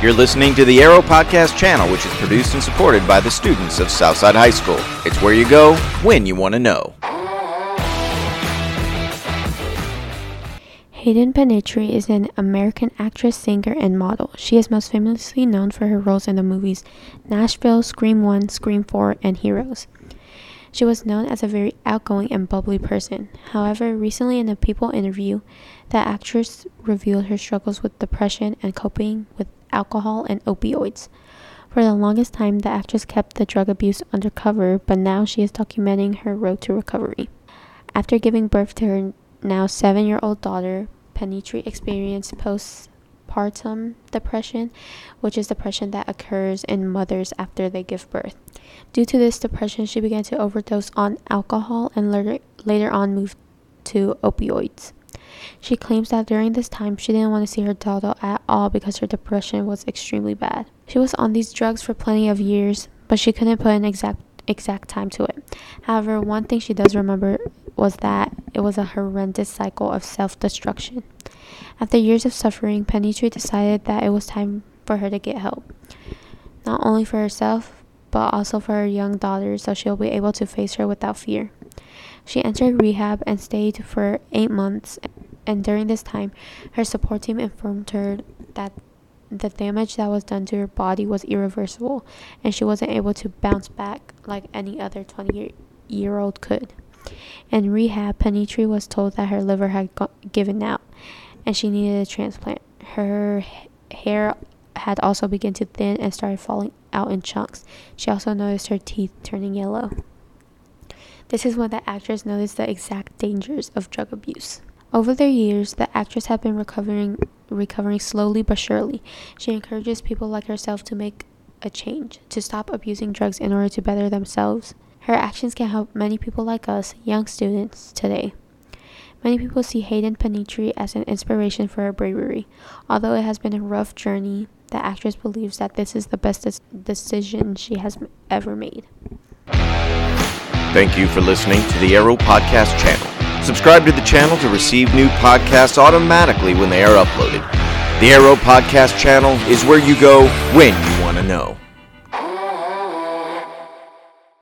You're listening to the Arrow Podcast channel, which is produced and supported by the students of Southside High School. It's where you go when you want to know. Hayden Panettiere is an American actress, singer, and model. She is most famously known for her roles in the movies Nashville, Scream 1, Scream 4, and Heroes. She was known as a very outgoing and bubbly person. However, recently in a People interview, the actress revealed her struggles with depression and coping with alcohol and opioids. For the longest time, the actress kept the drug abuse undercover, but now she is documenting her road to recovery. After giving birth to her now seven year old daughter, Panettiere experienced postpartum depression, which is depression that occurs in mothers after they give birth. Due to this depression, she began to overdose on alcohol and later, later on moved to opioids. She claims that during this time she didn't want to see her daughter at all because her depression was extremely bad. She was on these drugs for plenty of years, but she couldn't put an exact exact time to it. However, one thing she does remember was that it was a horrendous cycle of self-destruction. After years of suffering, Panettiere decided that it was time for her to get help. Not only for herself, but also for her young daughter so she'll be able to face her without fear. She entered rehab and stayed for eight months, and during this time, her support team informed her that the damage that was done to her body was irreversible, and she wasn't able to bounce back like any other 20 year old could. In rehab, Panettiere was told that her liver had go- given out and she needed a transplant. Her hair had also begun to thin and started falling out in chunks. She also noticed her teeth turning yellow. This is when the actress noticed the exact dangers of drug abuse. Over the years, the actress had been recovering recovering slowly but surely. She encourages people like herself to make a change, to stop abusing drugs in order to better themselves. Her actions can help many people like us, young students, today. Many people see Hayden Panettiere as an inspiration for her bravery. Although it has been a rough journey, the actress believes that this is the best decision she has ever made. Thank you for listening to the Arrow Podcast channel. Subscribe to the channel to receive new podcasts automatically when they are uploaded. The Arrow Podcast channel is where you go when you want to know.